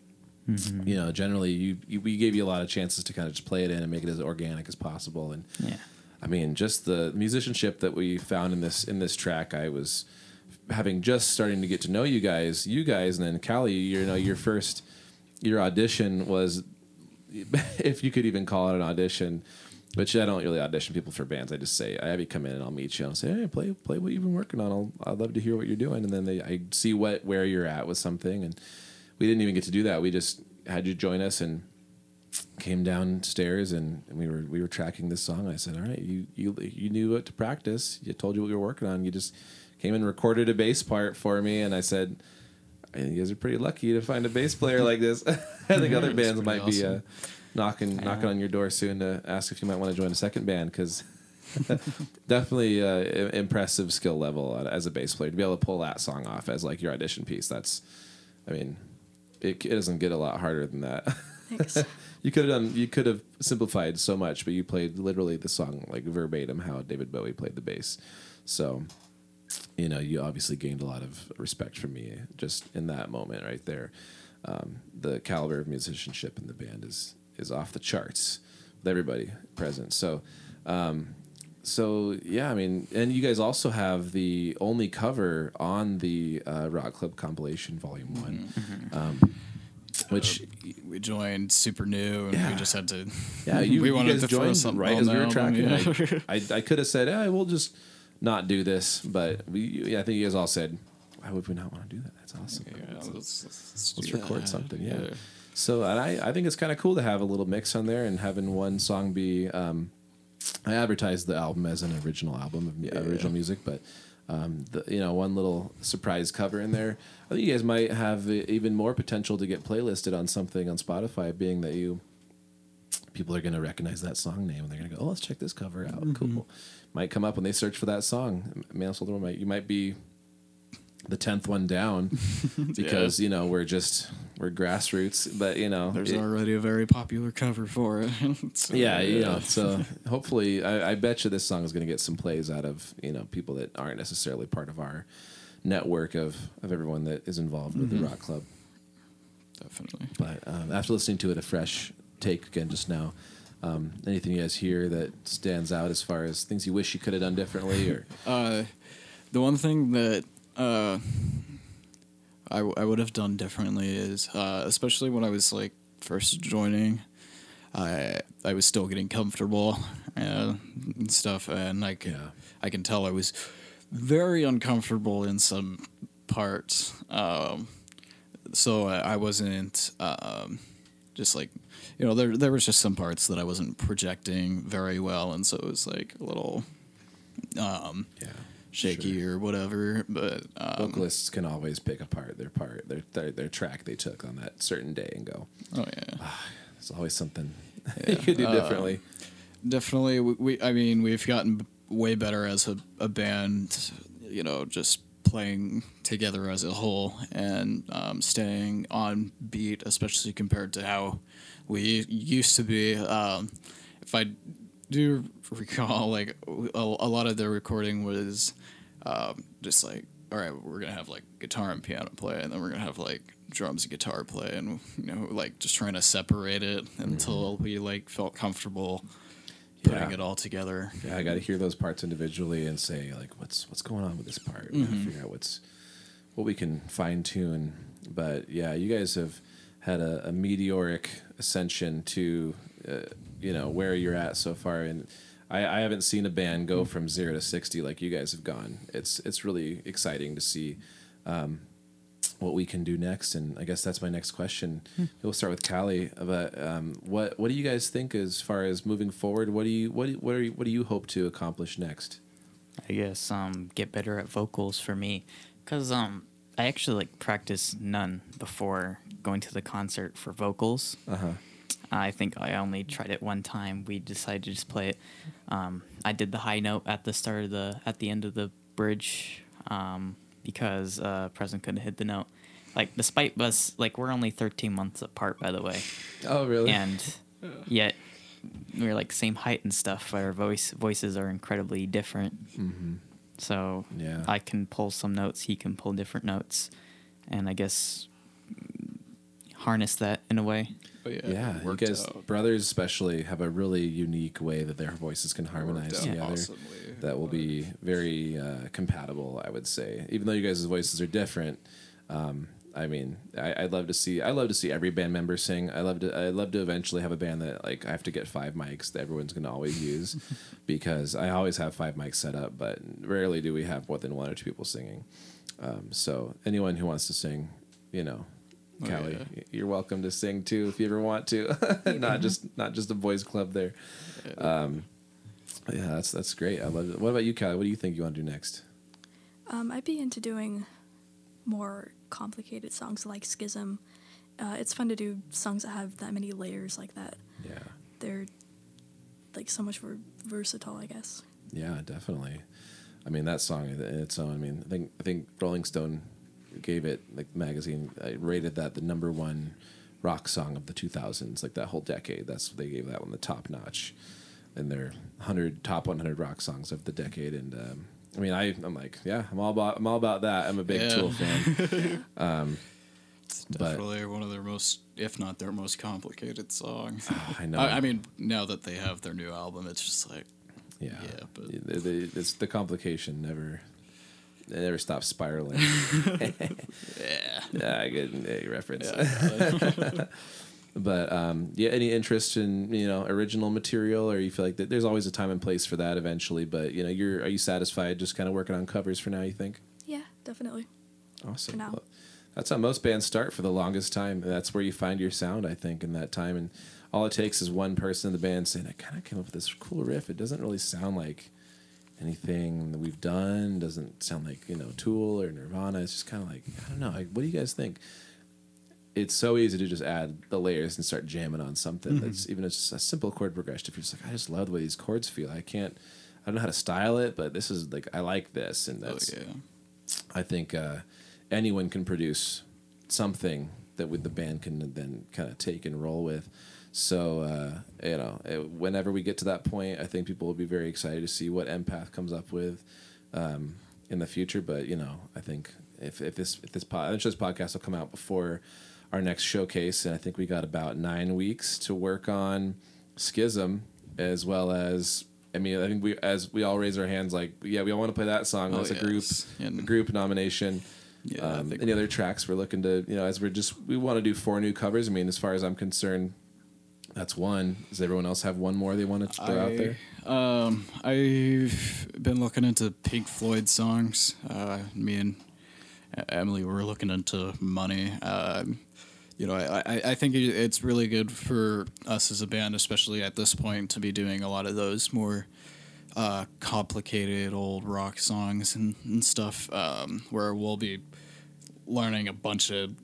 You know, generally, you, you we gave you a lot of chances to kind of just play it in and make it as organic as possible, and Yeah. I mean, just the musicianship that we found in this in this track. I was having just starting to get to know you guys, you guys, and then Callie. You know, your first your audition was, [laughs] if you could even call it an audition. Which I don't really audition people for bands. I just say I have you come in and I'll meet you. I'll say, hey, play play what you've been working on. I'll I'd love to hear what you're doing. And then they I see what where you're at with something. And we didn't even get to do that. We just had you join us and came downstairs and, and we were we were tracking this song. I said, "All right, you you you knew what to practice. You told you what you were working on. You just came and recorded a bass part for me." And I said, "You guys are pretty lucky to find a bass player like this. [laughs] I think other [laughs] bands might be uh, knocking knocking on your door soon to ask if you might want to join a second band because." [laughs] definitely uh, impressive skill level as a bass player to be able to pull that song off as like your audition piece. That's, I mean, it, it doesn't get a lot harder than that. [laughs] You could have done. You could have simplified so much, but you played literally the song like verbatim how David Bowie played the bass. So, you know, you obviously gained a lot of respect from me just in that moment right there. Um, the caliber of musicianship in the band is is off the charts with everybody present. So, um, so yeah, I mean, and you guys also have the only cover on the uh, Rock Club compilation, Volume One, um, which we joined super new, and Yeah. we just had to. yeah, [laughs] you, we you wanted guys to joined something right as we were tracking. yeah. I, I, I could have said, yeah, we'll just not do this, but we, yeah, I think you guys all said, why would we not want to do that? That's awesome. Yeah, let's, let's, Let's do record that. something, yeah. So, and I, I think it's kind of cool to have a little mix on there and having one song be. Um, I advertised the album as an original album of mu- original music, but um, the, you know, one little surprise cover in there. I think you guys might have even more potential to get playlisted on something on Spotify, being that you people are going to recognize that song name and they're going to go, "Oh, let's check this cover out." Cool. Might come up when they search for that song. Mansfield might you might be the tenth one down [laughs] because you know we're just we're grassroots, but you know There's it- already a very popular cover for it. [laughs] So, yeah, you know. So [laughs] hopefully, I, I bet you this song is going to get some plays out of you know people that aren't necessarily part of our network of of everyone that is involved with the rock club. definitely. But um, after listening to it, a fresh take again just now. Um, anything you guys hear that stands out as far as things you wish you could have done differently, or Uh, the one thing that uh, I, w- I would have done differently is, uh, especially when I was like first joining, I I was still getting comfortable uh, and stuff, and like Yeah. I can tell I was very uncomfortable in some parts. Um, so I, I wasn't um, just like you know there there was just some parts that I wasn't projecting very well, and so it was like a little um, yeah, shaky or whatever. But um, vocalists can always pick apart their part, their, their their track they took on that certain day, and go, oh yeah, "There's always something [laughs] you could do differently." definitely. We, we I mean we've gotten way better as a, a band. You know, just playing together as a whole and um, staying on beat, especially compared to how we used to be. Um, if I do recall, like a, a lot of the recording was um, just like, all right, we're gonna have like guitar and piano play, and then we're gonna have like drums and guitar play, and you know, like just trying to separate it until we like felt comfortable putting Yeah. it all together. Yeah, I got to hear those parts individually and say like, what's what's going on with this part? Mm-hmm. Figure out what's what we can fine tune. But yeah, you guys have had a, a meteoric ascension to uh, you know where you're at so far, and I, I haven't seen a band go from zero to sixty like you guys have gone. It's it's really exciting to see. Um, what we can do next, and I guess that's my next question. We'll start with Callie. About um, what what do you guys think as far as moving forward? What do you what do, what are you, what do you hope to accomplish next? I guess um get better at vocals for me, cause um I actually like practice none before going to the concert for vocals. Uh huh. I think I only tried it one time. We decided to just play it. Um, I did the high note at the start of the at the end of the bridge um, because uh, Preston couldn't hit the note. Like despite us, like we're only 13 months apart, by the way, Oh really? and yet we're like same height and stuff. But our voice voices are incredibly different. Mhm. So Yeah. I can pull some notes, he can pull different notes, and I guess harness that in a way. But yeah, yeah, you guys, out. brothers especially, have a really unique way that their voices can harmonize together. awesomely. That will be very uh, compatible, I would say. Even though you guys' voices are different, um, I mean, I, I'd love to see. I love to see every band member sing. I love to. I love to eventually have a band that like I have to get five mics that everyone's going to always use, [laughs] because I always have five mics set up, but rarely do we have more than one or two people singing. Um, so anyone who wants to sing, you know, Oh, Callie, yeah. you're welcome to sing too if you ever want to. [laughs] not just not just a boys club there. Um, yeah, that's that's great. I love it. What about you, Callie? What do you think you want to do next? Um, I'd be into doing more complicated songs like Schism. Uh, it's fun to do songs that have that many layers like that. Yeah, They're like so much more versatile, I guess. yeah, definitely. I mean, that song in its own. I mean, I think I think Rolling Stone gave it like magazine I rated that the number one rock song of the 2000s, like that whole decade. That's they gave that one the top notch in their hundred top 100 rock songs of the decade, and um, I mean, I I'm like, yeah, I'm all about I'm all about that. I'm a big Yeah. Tool fan. [laughs] Um, it's But- definitely one of their most, if not their most complicated songs. Ah, I know. I, I mean, now that they have their new album, it's just like, yeah, yeah, but- The- the- it's the complication never. It never stops spiraling. [laughs] [laughs] yeah. yeah, good eh, reference. yeah [laughs] But um, yeah, any interest in you know original material, or you feel like that there's always a time and place for that eventually. But you know, you're are you satisfied just kind of working on covers for now? You think? Yeah, definitely. Awesome. For now. Well, that's how most bands start for the longest time. That's where you find your sound, I think, in that time. And all it takes is one person in the band saying, "I kind of came up with this cool riff. It doesn't really sound like anything that we've done. Doesn't sound like you know Tool or Nirvana. It's just kind of like I don't know. Like, what do you guys think?" It's so easy to just add the layers and start jamming on something that's even just a simple chord progression. If you're just like, I just love the way these chords feel. I can't, I don't know how to style it, but this is like I like this, and Oh, that's yeah. I think uh, anyone can produce something that with the band can then kind of take and roll with. So uh, you know, it, whenever we get to that point, I think people will be very excited to see what Empath comes up with um, in the future. But you know, I think if, if this if this pod, this podcast will come out before our next showcase, and I think we got about nine weeks to work on Schism as well as. I mean, I think we as we all raise our hands, like, yeah, we all want to play that song. Oh, That's a group. And- a group nomination. Yeah, um, any other tracks we're looking to, you know, as we're just we want to do four new covers. I mean, as far as I'm concerned, that's one. Does everyone else have one more they want to throw out there? Um, I've been looking into Pink Floyd songs. Uh, me and Emily were looking into Money. Um, you know, I, I, I think it's really good for us as a band, especially at this point, to be doing a lot of those more uh, complicated old rock songs and, and stuff, um, where we'll be learning a bunch of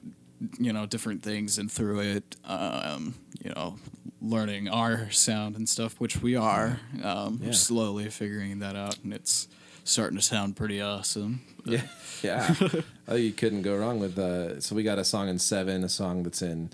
you know different things and through it um, you know learning our sound and stuff which we are um, Yeah. slowly figuring that out and it's starting to sound pretty awesome Yeah, [laughs] yeah. oh, you couldn't go wrong with. Uh, so we got a song in seven, a song that's in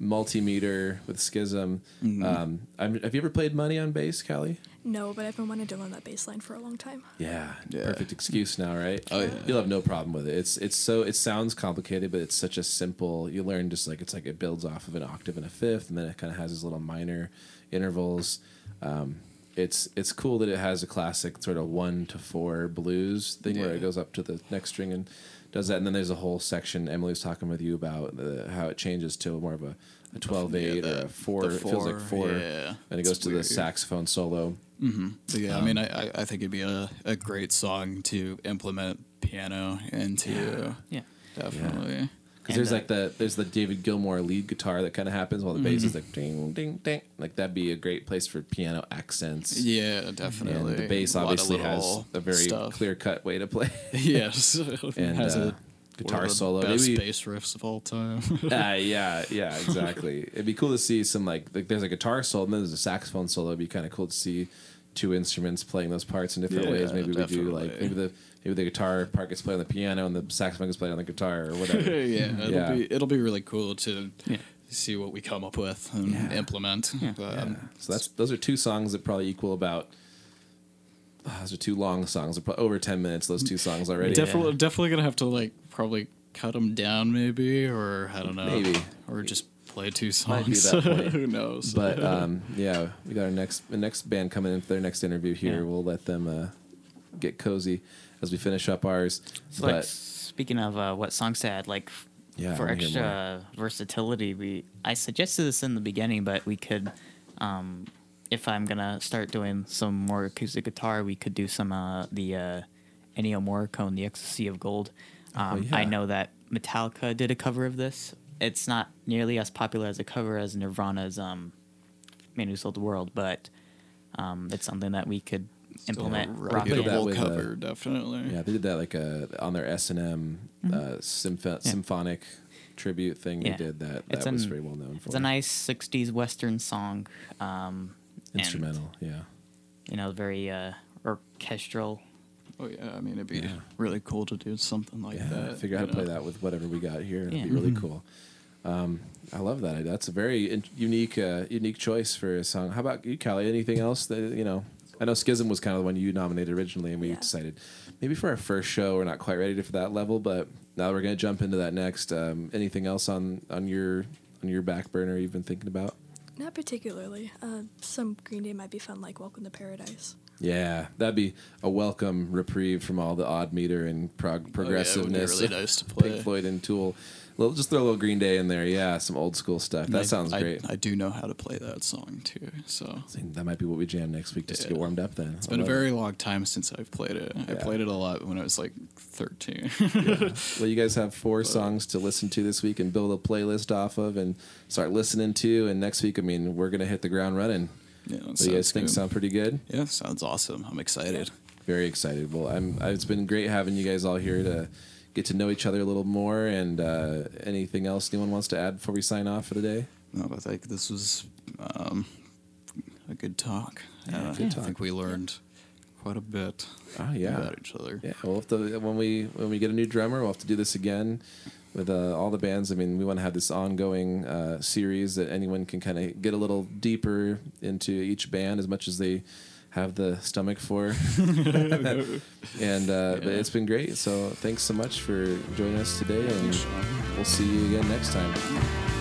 multimeter with Schism. Mm-hmm. Um, I'm, have you ever played Money on bass, Callie? No, but I've been wanting to learn that bass line for a long time. Yeah, Yeah. perfect excuse now, right? Oh, yeah. you'll have no problem with it. It's it's so it sounds complicated, but it's such a simple. You learn just like it's like it builds off of an octave and a fifth, and then it kind of has these little minor intervals. Um, it's it's cool that it has a classic sort of one to four blues thing where it goes up to the next string and does that, and then there's a whole section. Emily was talking with you about the, how it changes to more of a, a 12 8 Yeah, or a four. the It feels like four, four. yeah. And it goes to the saxophone solo. But yeah i Um, mean I, I- I think it'd be a, a great song to implement piano into Yeah. definitely Because there's uh, like the there's the David Gilmour lead guitar that kind of happens while the bass is like ding ding ding. Like that'd be a great place for piano accents. yeah definitely And the bass A obviously has a very clear cut way to play. [laughs] yes [laughs] And, [laughs] has uh, a guitar the solo. best Maybe- bass riffs of all time uh, yeah, yeah, exactly. It'd be cool to see some like, like there's a guitar solo and then there's a saxophone solo. It'd be kind of cool to see two instruments playing those parts in different Yeah, ways. Maybe we do like maybe the maybe the guitar part gets played on the piano and the saxophone gets played on the guitar or whatever. [laughs] yeah, it'll Yeah. be it'll be really cool to Yeah. see what we come up with and Yeah. implement. Yeah. But, Yeah. So that's those are two songs that probably equal about. ah, those are two long songs. They're probably over ten minutes. Those two songs already. definitely definitely gonna have to like probably cut them down maybe or I don't know Maybe. or just play two Might be songs. that point. [laughs] Who knows? But [laughs] um, yeah, we got our next the next band coming in for their next interview here. Yeah. We'll let them uh, get cozy as we finish up ours. So like but speaking of uh, what songs to add, like Yeah, for extra versatility, we I suggested this in the beginning, but we could, um, if I'm gonna start doing some more acoustic guitar, we could do some uh, the uh, Ennio Morricone, "The Ecstasy of Gold." Um, Oh, yeah. I know that Metallica did a cover of this. It's not nearly as popular as a cover as Nirvana's um, "Man Who Sold the World," but um, it's something that we could implement. rock did that reputable with, uh, cover, definitely. yeah, they did that like uh, on their S and M uh, symphonic tribute thing. Mm-hmm. Yeah. They did that. It's That was an- very well known for. It's a nice '60s Western song. Um, and, instrumental. yeah. you know, very uh, orchestral. Oh yeah, I mean it'd be Yeah. really cool to do something like Yeah, that. figure out how to play that with whatever we got here. It'd Yeah. be really cool. Um, I love that. That's a very in- unique, uh, unique choice for a song. How about you, Callie? Anything else that you know I know Schism was kind of the one you nominated originally, and we Yeah. decided maybe for our first show we're not quite ready for that level, but now we're going to jump into that next. Um, anything else on on your on your back burner you've been thinking about? Not particularly. Uh, some Green Day might be fun, like Welcome to Paradise. Yeah, that'd be a welcome reprieve from all the odd meter and prog- Oh, yeah, would be really nice to play. Pink Floyd and Tool. Little, just throw a little Green Day in there. Yeah, some old school stuff. That I- sounds great. I, do know how to play that song too. So I that might be what we jam next week just to get warmed up. Then it's been a very long time since I've played it. I played it a lot when I was like 13. [laughs] Well, you guys have four [laughs] songs to listen to this week and build a playlist off of and start listening to. And next week, I mean, we're gonna hit the ground running. yeah, do you guys sounds think? good. Sound pretty good? Yeah, sounds awesome. I'm excited. Very excited. Well, I'm. It's been great having you guys all here to get to know each other a little more. And uh, anything else anyone wants to add before we sign off for the day? No, I think this was um, a good talk. Yeah, Uh, good I talk. think we learned quite a bit Oh yeah. about each other. Yeah, we'll have to when we when we get a new drummer, we'll have to do this again with uh, all the bands. I mean, we want to have this ongoing uh, series that anyone can kind of get a little deeper into each band as much as they have the stomach for. [laughs] and uh, Yeah. it's been great. So thanks so much for joining us today, and we'll see you again next time.